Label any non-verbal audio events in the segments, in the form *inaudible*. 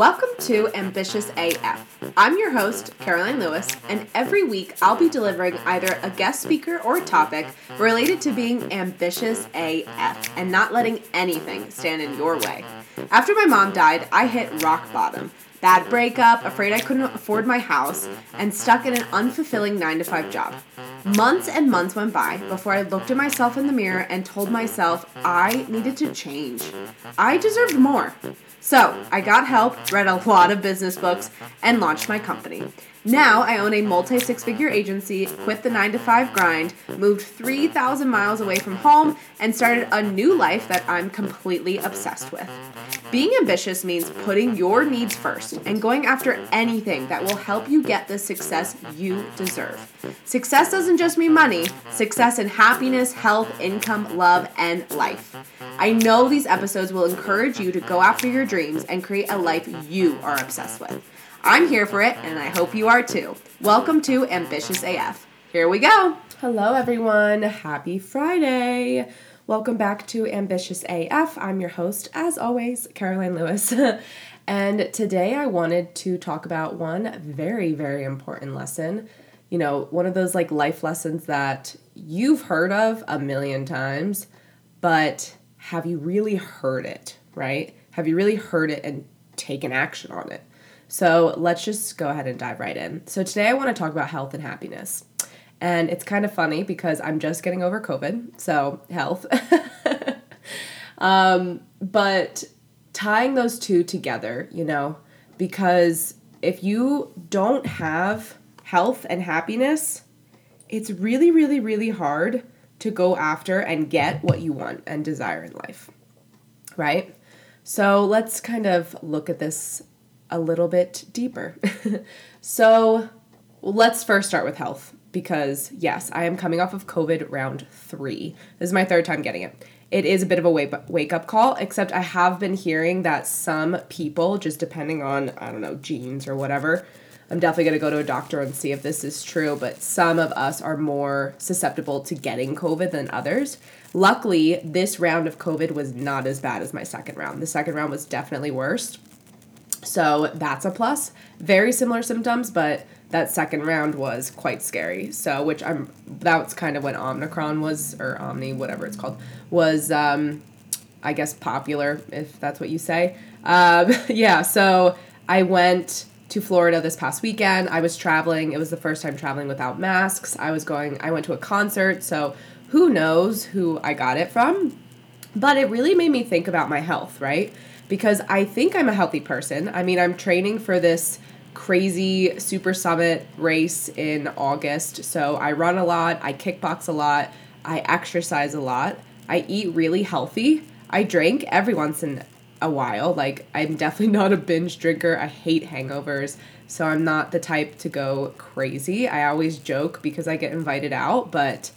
Welcome to Ambitious AF. I'm your host, Caroline Lewis, and every week I'll be delivering either a guest speaker or topic related to being ambitious AF and not letting anything stand in your way. After my mom died, I hit rock bottom. Bad breakup, afraid I couldn't afford my house, and stuck in an unfulfilling 9 to 5 job. Months and months went by before I looked at myself in the mirror and told myself I needed to change. I deserved more. So I got help, read a lot of business books, and launched my company. Now I own a multi six figure agency, quit the 9 to 5 grind, moved 3,000 miles away from home, and started a new life that I'm completely obsessed with. Being ambitious means putting your needs first and going after anything that will help you get the success you deserve. Success doesn't just mean money, success in happiness, health, income, love, and life. I know these episodes will encourage you to go after your dreams and create a life you are obsessed with. I'm here for it, and I hope you are too. Welcome to Ambitious AF. Here we go. Hello, everyone. Happy Friday. Welcome back to Ambitious AF. I'm your host, as always, Caroline Lewis. *laughs* and today I wanted to talk about one very, very important lesson. You know, one of those like life lessons that you've heard of a million times, but have you really heard it, right? Have you really heard it and taken action on it? So let's just go ahead and dive right in. So today I want to talk about health and happiness. And it's kind of funny because I'm just getting over COVID, so health. *laughs* um, but tying those two together, you know, because if you don't have health and happiness, it's really, really, really hard to go after and get what you want and desire in life, right? So let's kind of look at this a little bit deeper. *laughs* so let's first start with health because, yes, I am coming off of COVID round three. This is my third time getting it. It is a bit of a wake, up call, except I have been hearing that some people, just depending on, I don't know, genes or whatever, I'm definitely going to go to a doctor and see if this is true, but some of us are more susceptible to getting COVID than others. Luckily, this round of COVID was not as bad as my second round. The second round was definitely worse. So that's a plus. Very similar symptoms, but that second round was quite scary. So, which I'm that's kind of when Omicron was or Omni, whatever it's called, was um, I guess popular if that's what you say. Um, *laughs* yeah. So I went to Florida this past weekend. I was traveling. It was the first time traveling without masks. I was going. I went to a concert. So who knows who I got it from? But it really made me think about my health, right? Because I think I'm a healthy person. I mean, I'm training for this crazy super summit race in August. So I run a lot, I kickbox a lot, I exercise a lot, I eat really healthy. I drink every once in a while. Like, I'm definitely *laughs* not a binge drinker. I hate hangovers. So I'm not the type to go crazy. I always joke because I get invited out, but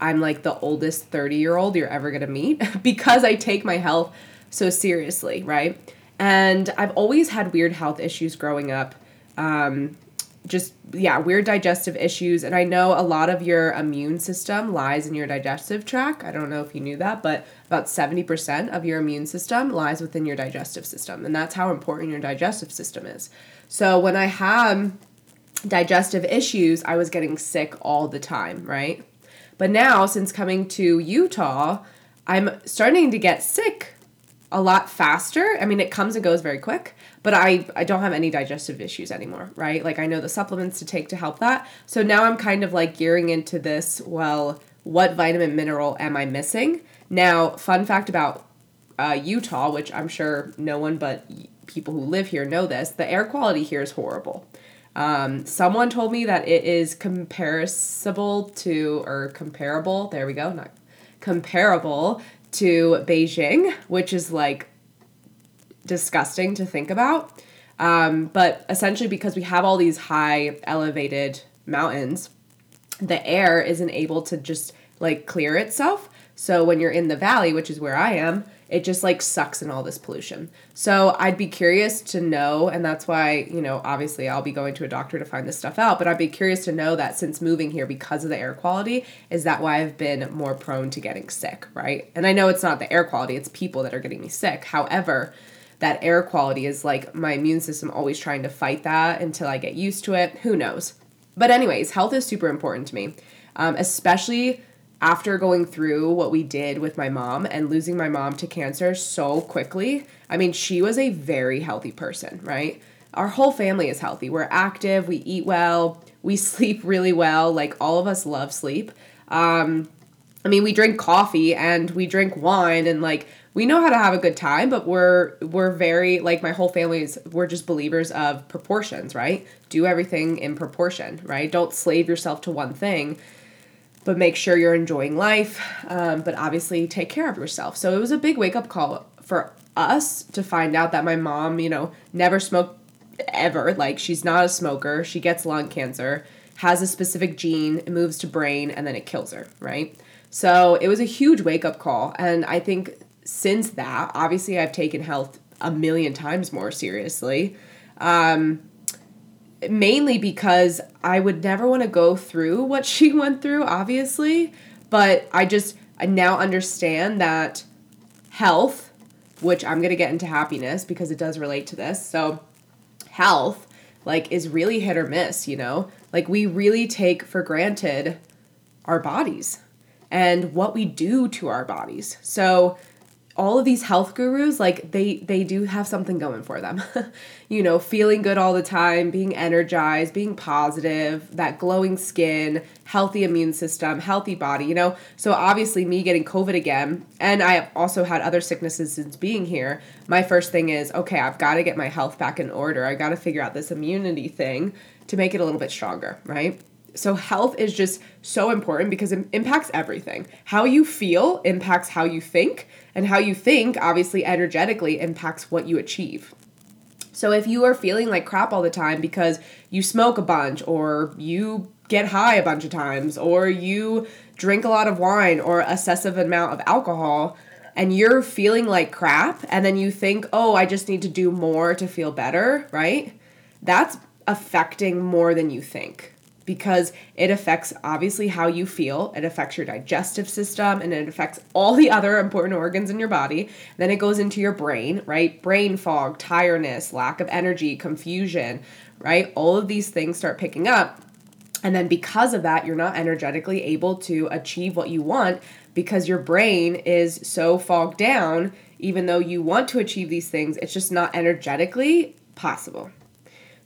I'm like the oldest 30 year old you're ever gonna meet *laughs* because I take my health so seriously, right? And I've always had weird health issues growing up. Um, just, yeah, weird digestive issues. And I know a lot of your immune system lies in your digestive tract. I don't know if you knew that, but about 70% of your immune system lies within your digestive system. And that's how important your digestive system is. So when I had digestive issues, I was getting sick all the time, right? But now, since coming to Utah, I'm starting to get sick a lot faster. I mean, it comes and goes very quick, but I, I don't have any digestive issues anymore, right? Like, I know the supplements to take to help that. So now I'm kind of like gearing into this well, what vitamin mineral am I missing? Now, fun fact about uh, Utah, which I'm sure no one but people who live here know this, the air quality here is horrible. Um, someone told me that it is comparable to, or comparable, there we go, not comparable to Beijing, which is like disgusting to think about. Um, but essentially, because we have all these high elevated mountains, the air isn't able to just like clear itself. So when you're in the valley, which is where I am, it just like sucks in all this pollution. So I'd be curious to know, and that's why, you know, obviously I'll be going to a doctor to find this stuff out, but I'd be curious to know that since moving here because of the air quality, is that why I've been more prone to getting sick, right? And I know it's not the air quality, it's people that are getting me sick. However, that air quality is like my immune system always trying to fight that until I get used to it. Who knows? But, anyways, health is super important to me, um, especially after going through what we did with my mom and losing my mom to cancer so quickly. I mean, she was a very healthy person, right? Our whole family is healthy. We're active, we eat well, we *laughs* sleep really well. Like, all of us love sleep. Um, I mean, we drink coffee and we drink wine and like we know how to have a good time, but we're we're very like my whole family is we're just believers of proportions, right? Do everything in proportion, right? Don't slave yourself to one thing, but make sure you're enjoying life. Um, but obviously, take care of yourself. So it was a big wake up call for us to find out that my mom, you know, never smoked ever. Like she's not a smoker. She gets lung cancer, has a specific gene, it moves to brain, and then it kills her, right? So it was a huge wake up call. And I think since that, obviously, I've taken health a million times more seriously. Um, mainly because I would never want to go through what she *laughs* went through, obviously. But I just, I now understand that health, which I'm going to get into happiness because it does relate to this. So, health, like, is really hit or miss, you know? Like, we really take for granted our bodies and what we do to our bodies. So all of these health gurus like they they do have something going for them. *laughs* you know, feeling good all the time, being energized, being positive, that glowing skin, healthy immune system, healthy body, you know. So obviously me getting COVID again and I have also had other sicknesses since being here. My first thing is, okay, I've got to get my health back in order. I got to figure out this immunity thing to make it a little bit stronger, right? So, health is just so important because it impacts everything. How you feel impacts how you think, and how you think, obviously, energetically, impacts what you achieve. So, if you are feeling like crap all the time because you smoke a bunch, or you get high a bunch of times, or you drink a lot of wine or excessive amount of alcohol, and you're feeling like crap, and then you think, oh, I just need to do more to feel better, right? That's affecting more than you think because it affects obviously how you feel, it affects your digestive system, and it affects all the other important organs in your body. Then it goes into your brain, right? Brain fog, tiredness, lack of energy, confusion, right? All of these things start picking up. And then because of that, you're not energetically able to achieve what you want because your brain is so fogged down. Even though you want to achieve these things, it's just not energetically possible.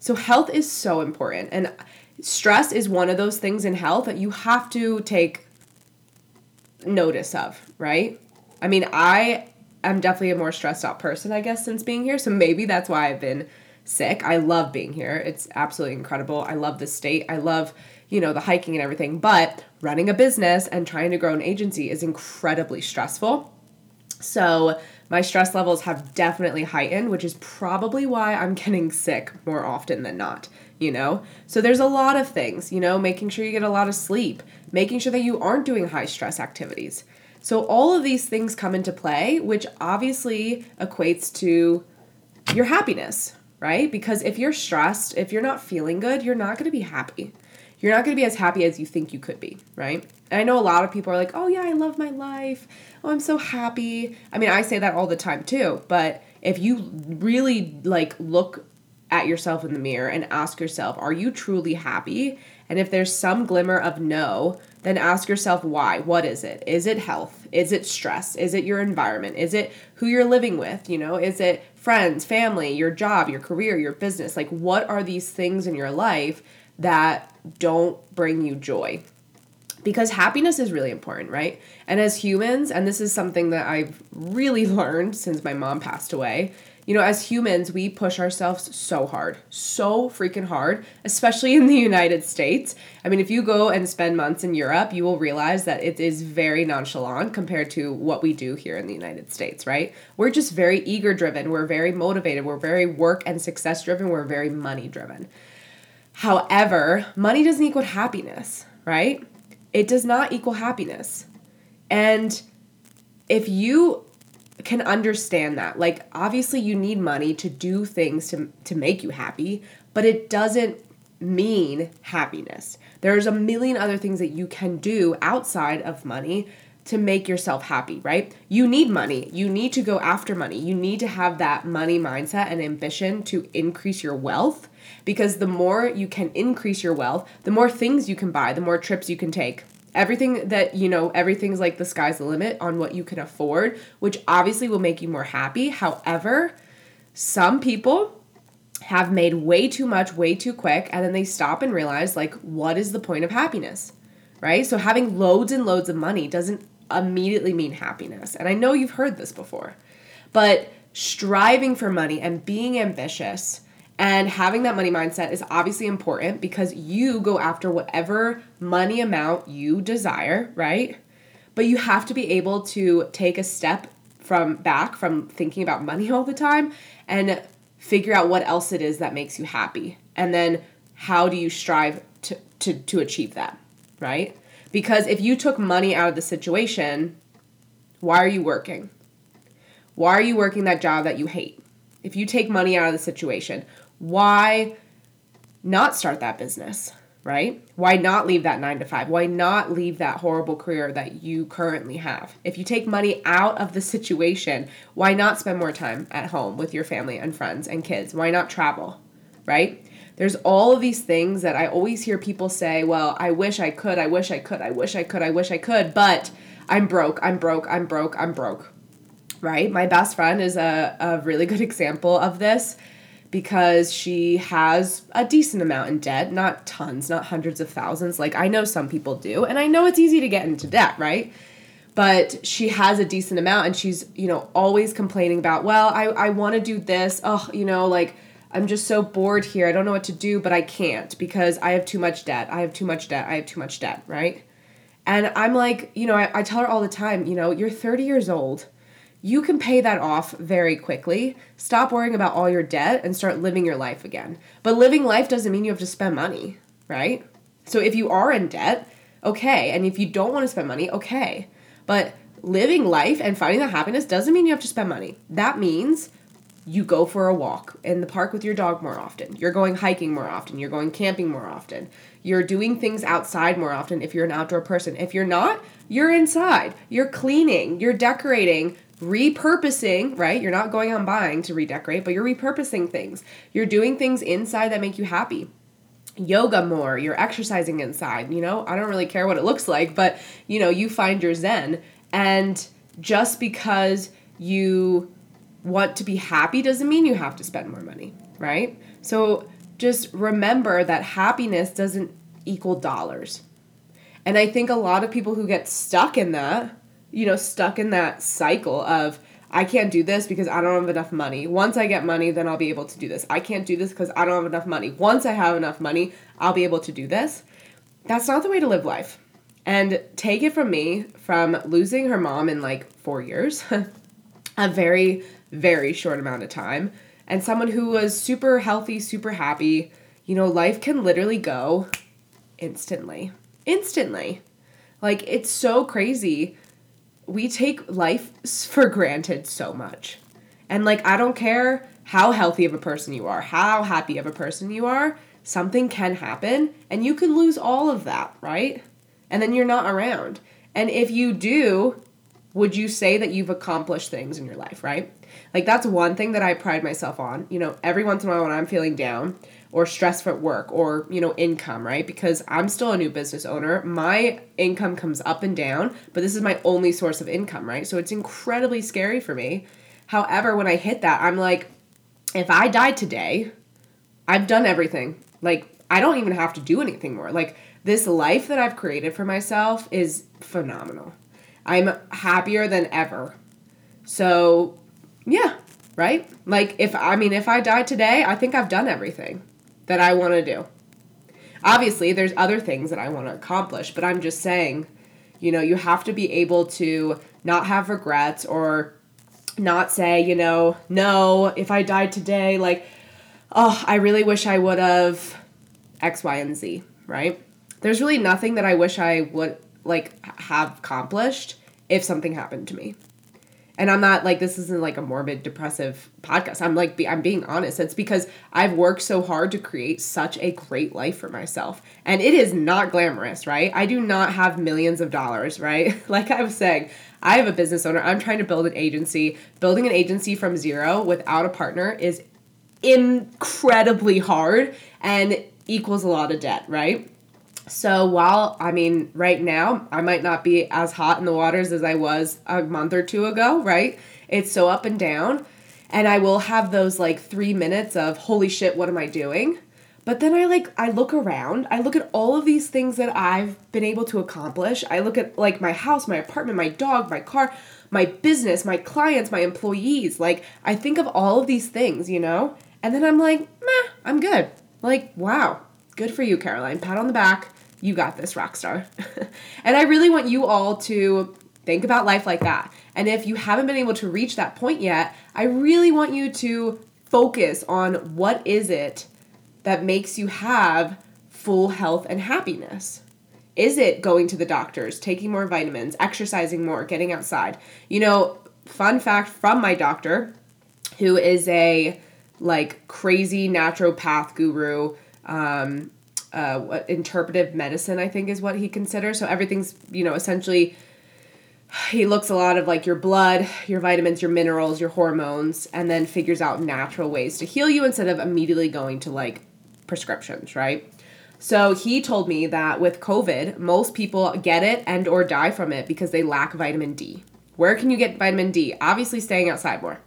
So, health is so important. And stress is one of those things in health that you have to take notice of, right? I mean, I am definitely a more stressed out person, I guess, since being here. So maybe that's why I've been sick. I love being here. It's absolutely incredible. I love the state. I love, you know, the hiking and everything. But running a business and trying to grow an agency is incredibly stressful. So my stress levels have definitely heightened, which is probably why I'm getting sick more often than not you know? So there's a lot of things, you know, making sure you get a lot of sleep, making sure that you aren't doing high stress activities. So all of these things come into play, which obviously equates to your happiness, right? Because if you're stressed, if you're not feeling good, you're not going to be happy. You're not going to be as happy as you think you could be, right? And I know a lot of people are like, "Oh yeah, I love my life. Oh, I'm so happy." I mean, I say that all the time too, but if you really like look at yourself in the mirror and ask yourself, are you truly happy? And if there's some glimmer of no, then ask yourself why. What is it? Is it health? Is it stress? Is it your environment? Is it who you're living with? You know, is it friends, family, your job, your career, your business? Like, what are these things in your life that don't bring you joy? Because happiness is really important, right? And as humans, and this is something that I've really *laughs* learned since my mom passed away, you know, as humans, we push ourselves so hard, so freaking hard, especially in the *laughs* United States. I mean, if you go and spend months in Europe, you will realize that it is very nonchalant compared to what we do here in the United States, right? We're just very eager driven, we're very motivated, we're very work and success driven, we're very money driven. However, money doesn't equal happiness, right? It does not equal happiness. And if you can understand that. Like obviously you need money to do things to to make you happy, but it doesn't mean happiness. There's a million other things that you can do outside of money to make yourself happy, right? You need money. You need to go after money. You need to have that money mindset and ambition to increase your wealth because the more you can increase your wealth, the more things you can buy, the more trips you can take. Everything that, you know, everything's like the sky's the limit on what you can afford, which obviously will make you more happy. However, some people have made way too much way too quick and then they stop and realize like what is the point of happiness? Right? So having loads and loads of money doesn't immediately mean happiness. And I know you've heard this before. But striving for money and being ambitious and having that money mindset is obviously important because you go after whatever money amount you desire, right? But you have to be able to take a step from back from thinking about money *laughs* all the time and figure out what else it is that makes you happy. And then how do you strive to, to, to achieve that, right? Because if you took money out of the situation, why are you working? Why are you working that job that you hate? If you take money out of the situation, why not start that business, right? Why not leave that nine to five? Why not leave that horrible career that you currently have? If you take money out of the situation, why not spend more time at home with your family and friends and kids? Why not travel, right? There's all of these things that I always hear people say, well, I wish I could, I wish I could, I wish I could, I wish I could, but I'm broke, I'm broke, I'm broke, I'm broke. Right? My best friend is a, a really good *laughs* example of this because she has a decent amount in debt, not tons, not hundreds of thousands, like I know some people do. And I know it's easy to get into debt, right? But she has a decent amount and she's, you know, always complaining about, well, I, I want to do this. Oh, you know, like I'm just so bored here. I don't know what to do, but I can't because I have too much debt. I have too much debt. I have too much debt, right? And I'm like, you know, I, I tell her all the time, you know, you're 30 years old. You can pay that off very quickly. Stop worrying about all your debt and start living your life again. But living life doesn't mean you have to spend money, right? So if you are in debt, okay. And if you don't want to spend money, okay. But living life and finding that happiness doesn't mean you have to spend money. That means you go for a walk in the park with your dog more often. You're going hiking more often. You're going camping more often. You're doing things outside more often if you're an outdoor person. If you're not, you're inside. You're cleaning, you're decorating, repurposing, right? You're not going out buying to redecorate, but you're repurposing things. You're doing things inside that make you happy. Yoga more, you're exercising inside. You know, I don't really care what it looks like, but you know, you find your zen. And just because you want to be happy doesn't mean you have to spend more money, right? So just remember that happiness doesn't equal dollars. And I think a lot of people who get stuck in that, you know, stuck in that cycle of, I can't do this because I don't have enough money. Once I get money, then I'll be able to do this. I can't do this because I don't have enough money. Once I have enough money, I'll be able to do this. That's not the way to live life. And take it from me, from losing her mom in like four years, *laughs* a very very short amount of time. And someone who was super healthy, super happy, you know, life can literally go instantly. Instantly. Like, it's so crazy. We take life for granted so much. And, like, I don't care how healthy of a person you are, how happy of a person you are, something can happen and you could lose all of that, right? And then you're not around. And if you do, would you say that you've accomplished things in your life, right? Like that's one thing that I pride myself on. You know, every once in a while when I'm feeling down or stressed at work or, you know, income, right? Because I'm still a new business owner. My income comes up and down, but this is my only source of income, right? So it's incredibly scary for me. However, when I hit that, I'm like, if I died today, I've done everything. Like, I don't even have to do anything more. Like, this life that I've created for myself is phenomenal. I'm happier than ever. So, yeah, right? Like if I mean if I die today, I think I've done everything that I want to do. Obviously, there's other things that I want to accomplish, but I'm just saying, you know, you have to be able to not have regrets or not say, you know, no, if I died today, like, oh, I really wish I would have X, Y, and Z, right? There's really nothing that I wish I would like have accomplished if something happened to me. And I'm not like this isn't like a morbid depressive podcast. I'm like be, I'm being honest. It's because I've worked so hard to create such a great life for myself. And it is not glamorous, right? I do not have millions of dollars, right? *laughs* like I was saying, I have a business owner. I'm trying to build an agency. Building an agency from zero without a partner is incredibly hard and equals a lot of debt, right? So while I mean right now I might not be as hot in the waters as I was a month or two ago, right? It's so up and down and I will have those like 3 minutes of holy shit, what am I doing? But then I like I look around, I look at all of these things that I've been able to accomplish. I look at like my house, my apartment, my dog, my car, my business, my clients, my employees. Like I think of all of these things, you know? And then I'm like, meh, I'm good. Like, wow, good for you, Caroline. Pat on the back. You got this, rock star. *laughs* and I really want you all to think about life like that. And if you haven't been able to reach that point yet, I really want you to focus on what is it that makes you have full health and happiness. Is it going to the doctors, taking more vitamins, exercising more, getting outside? You know, fun fact from my doctor, who is a like crazy naturopath guru. Um, uh, what integrative medicine I think is what he considers. So everything's you know essentially he looks a lot of like your blood, your vitamins, your minerals, your hormones, and then figures out natural ways to heal you instead of immediately going to like prescriptions, right? So he told me that with COVID, most people get it and or die from it because they lack vitamin D. Where can you get vitamin D? Obviously staying outside more.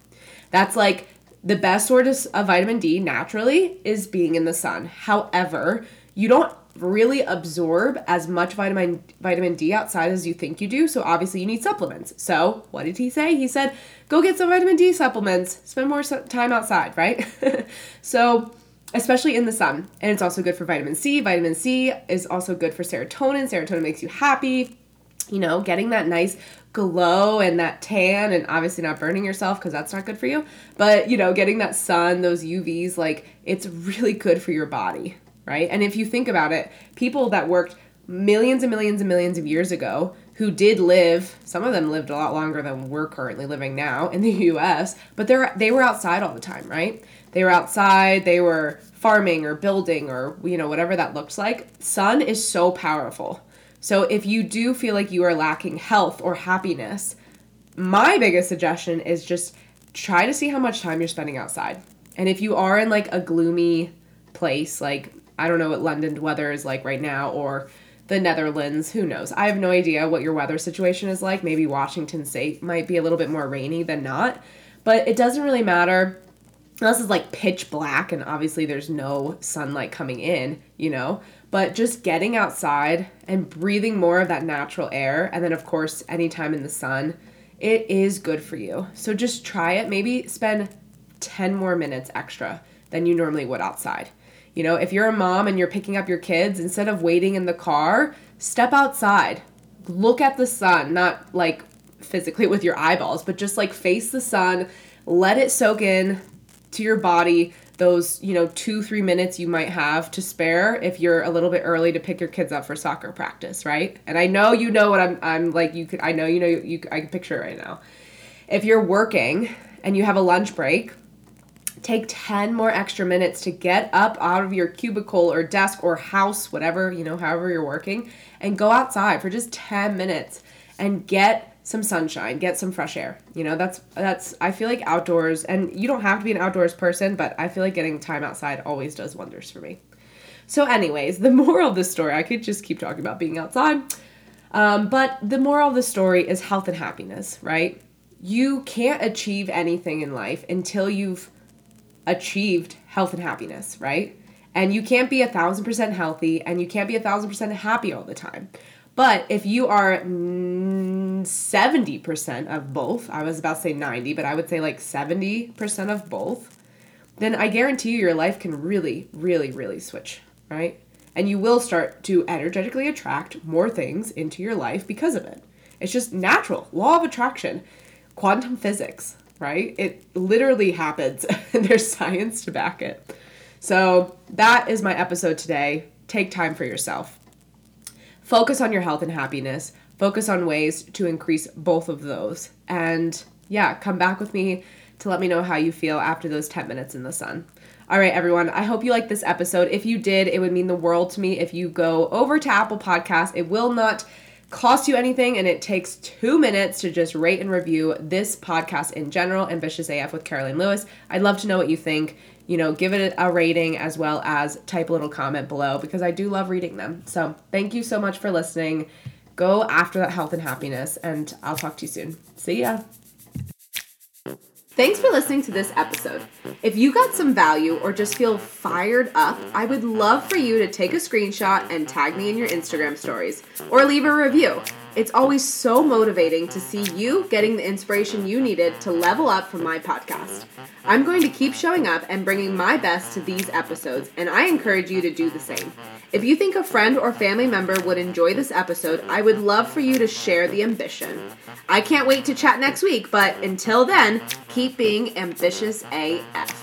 That's like the best source of vitamin D naturally is being in the sun. However, you don't really absorb as much vitamin vitamin D outside as you think you do. So obviously you need supplements. So what did he say? He said, "Go get some vitamin D supplements. Spend more time outside." *laughs* Right? so especially in the sun, and it's also good for vitamin C. Vitamin C is also good for serotonin. Serotonin makes you happy. You know, getting that nice glow and that tan and obviously not burning yourself because that's not good for you but you know getting that sun those uvs like it's really good for your body right? And if you think about it people that worked millions and millions and millions of years ago who did live some of them lived a lot longer than we're currently living now in the *laughs* US but they were they were outside all the time right? They were outside they were farming or building or you know whatever that looks like. Sun is so powerful. So if you do feel like you are lacking health or happiness, my biggest suggestion is just try to see how much time you're spending outside. And if you are in like a gloomy place, like I don't know what London weather is like right now or the Netherlands, who knows? I have no idea what your weather situation is like. Maybe Washington State might be a little bit more rainy than not, but it doesn't really matter. Unless it's like pitch black and obviously there's no sunlight coming in, you know? But just getting outside and breathing more of that natural air and then of course anytime in the sun it is good for you. So just try it. Maybe spend 10 more minutes extra than you normally would outside you know if you're a mom and you're picking up your kids instead of waiting in the car step outside. Look at the sun not like physically with your eyeballs but just like face the sun. Let it soak in to your body those you know two three minutes you might have to spare if you're a little bit early to pick your kids up for soccer practice right? And i know you know what i'm i'm like you could i know you know you, you i can picture it right now. If you're working and you have a lunch break take 10 more extra minutes to get up out of your cubicle or desk or house whatever you know however you're working and go outside for just 10 minutes and get some sunshine, get some fresh air. You know, that's that's I feel like outdoors and you don't have to be an outdoors person, but I feel like getting time outside always does wonders for me. So anyways, the moral of the story, I could just keep talking about being outside. Um, but the moral of the story is health and happiness, right? You can't achieve anything in life until you've achieved health and happiness, right? And you can't be a thousand percent healthy and you can't be a thousand percent happy all the time. But if you are 70% of both, I was about to say 90, but I would say like 70% of both, then I guarantee you your life can really, really, really switch, right? And you will start to energetically attract more things into your life because of it. It's just natural, law of attraction, quantum physics, right? It literally happens, and *laughs* there's science to back it. So, that is my episode today. Take time for yourself. Focus on your health and happiness. Focus on ways to increase both of those. And yeah, come back with me to let me know how you feel after those 10 minutes in the sun. All right, everyone. I hope you liked this episode. If you did, it would mean the world to me if you go over to Apple Podcasts. It will not cost you anything and it takes two minutes to just rate and review this podcast in general, Ambitious AF with Caroline Lewis. I'd love to know what you think. You know, give it a rating as well as type a little comment below because I do love reading them. So thank you so much for listening. Go after that health and happiness, and I'll talk to you soon. See ya. Thanks for listening to this episode. If you got some value or just feel fired up, I would love for you to take a screenshot and tag me in your Instagram stories or leave a review. It's always so motivating to see you getting the inspiration you needed to level up from my podcast. I'm going to keep showing up and bringing my best to these episodes, and I encourage you to do the same. If you think a friend or family member would enjoy this episode, I would love for you to share the ambition. I can't wait to chat next week, but until then, keep being ambitious AF.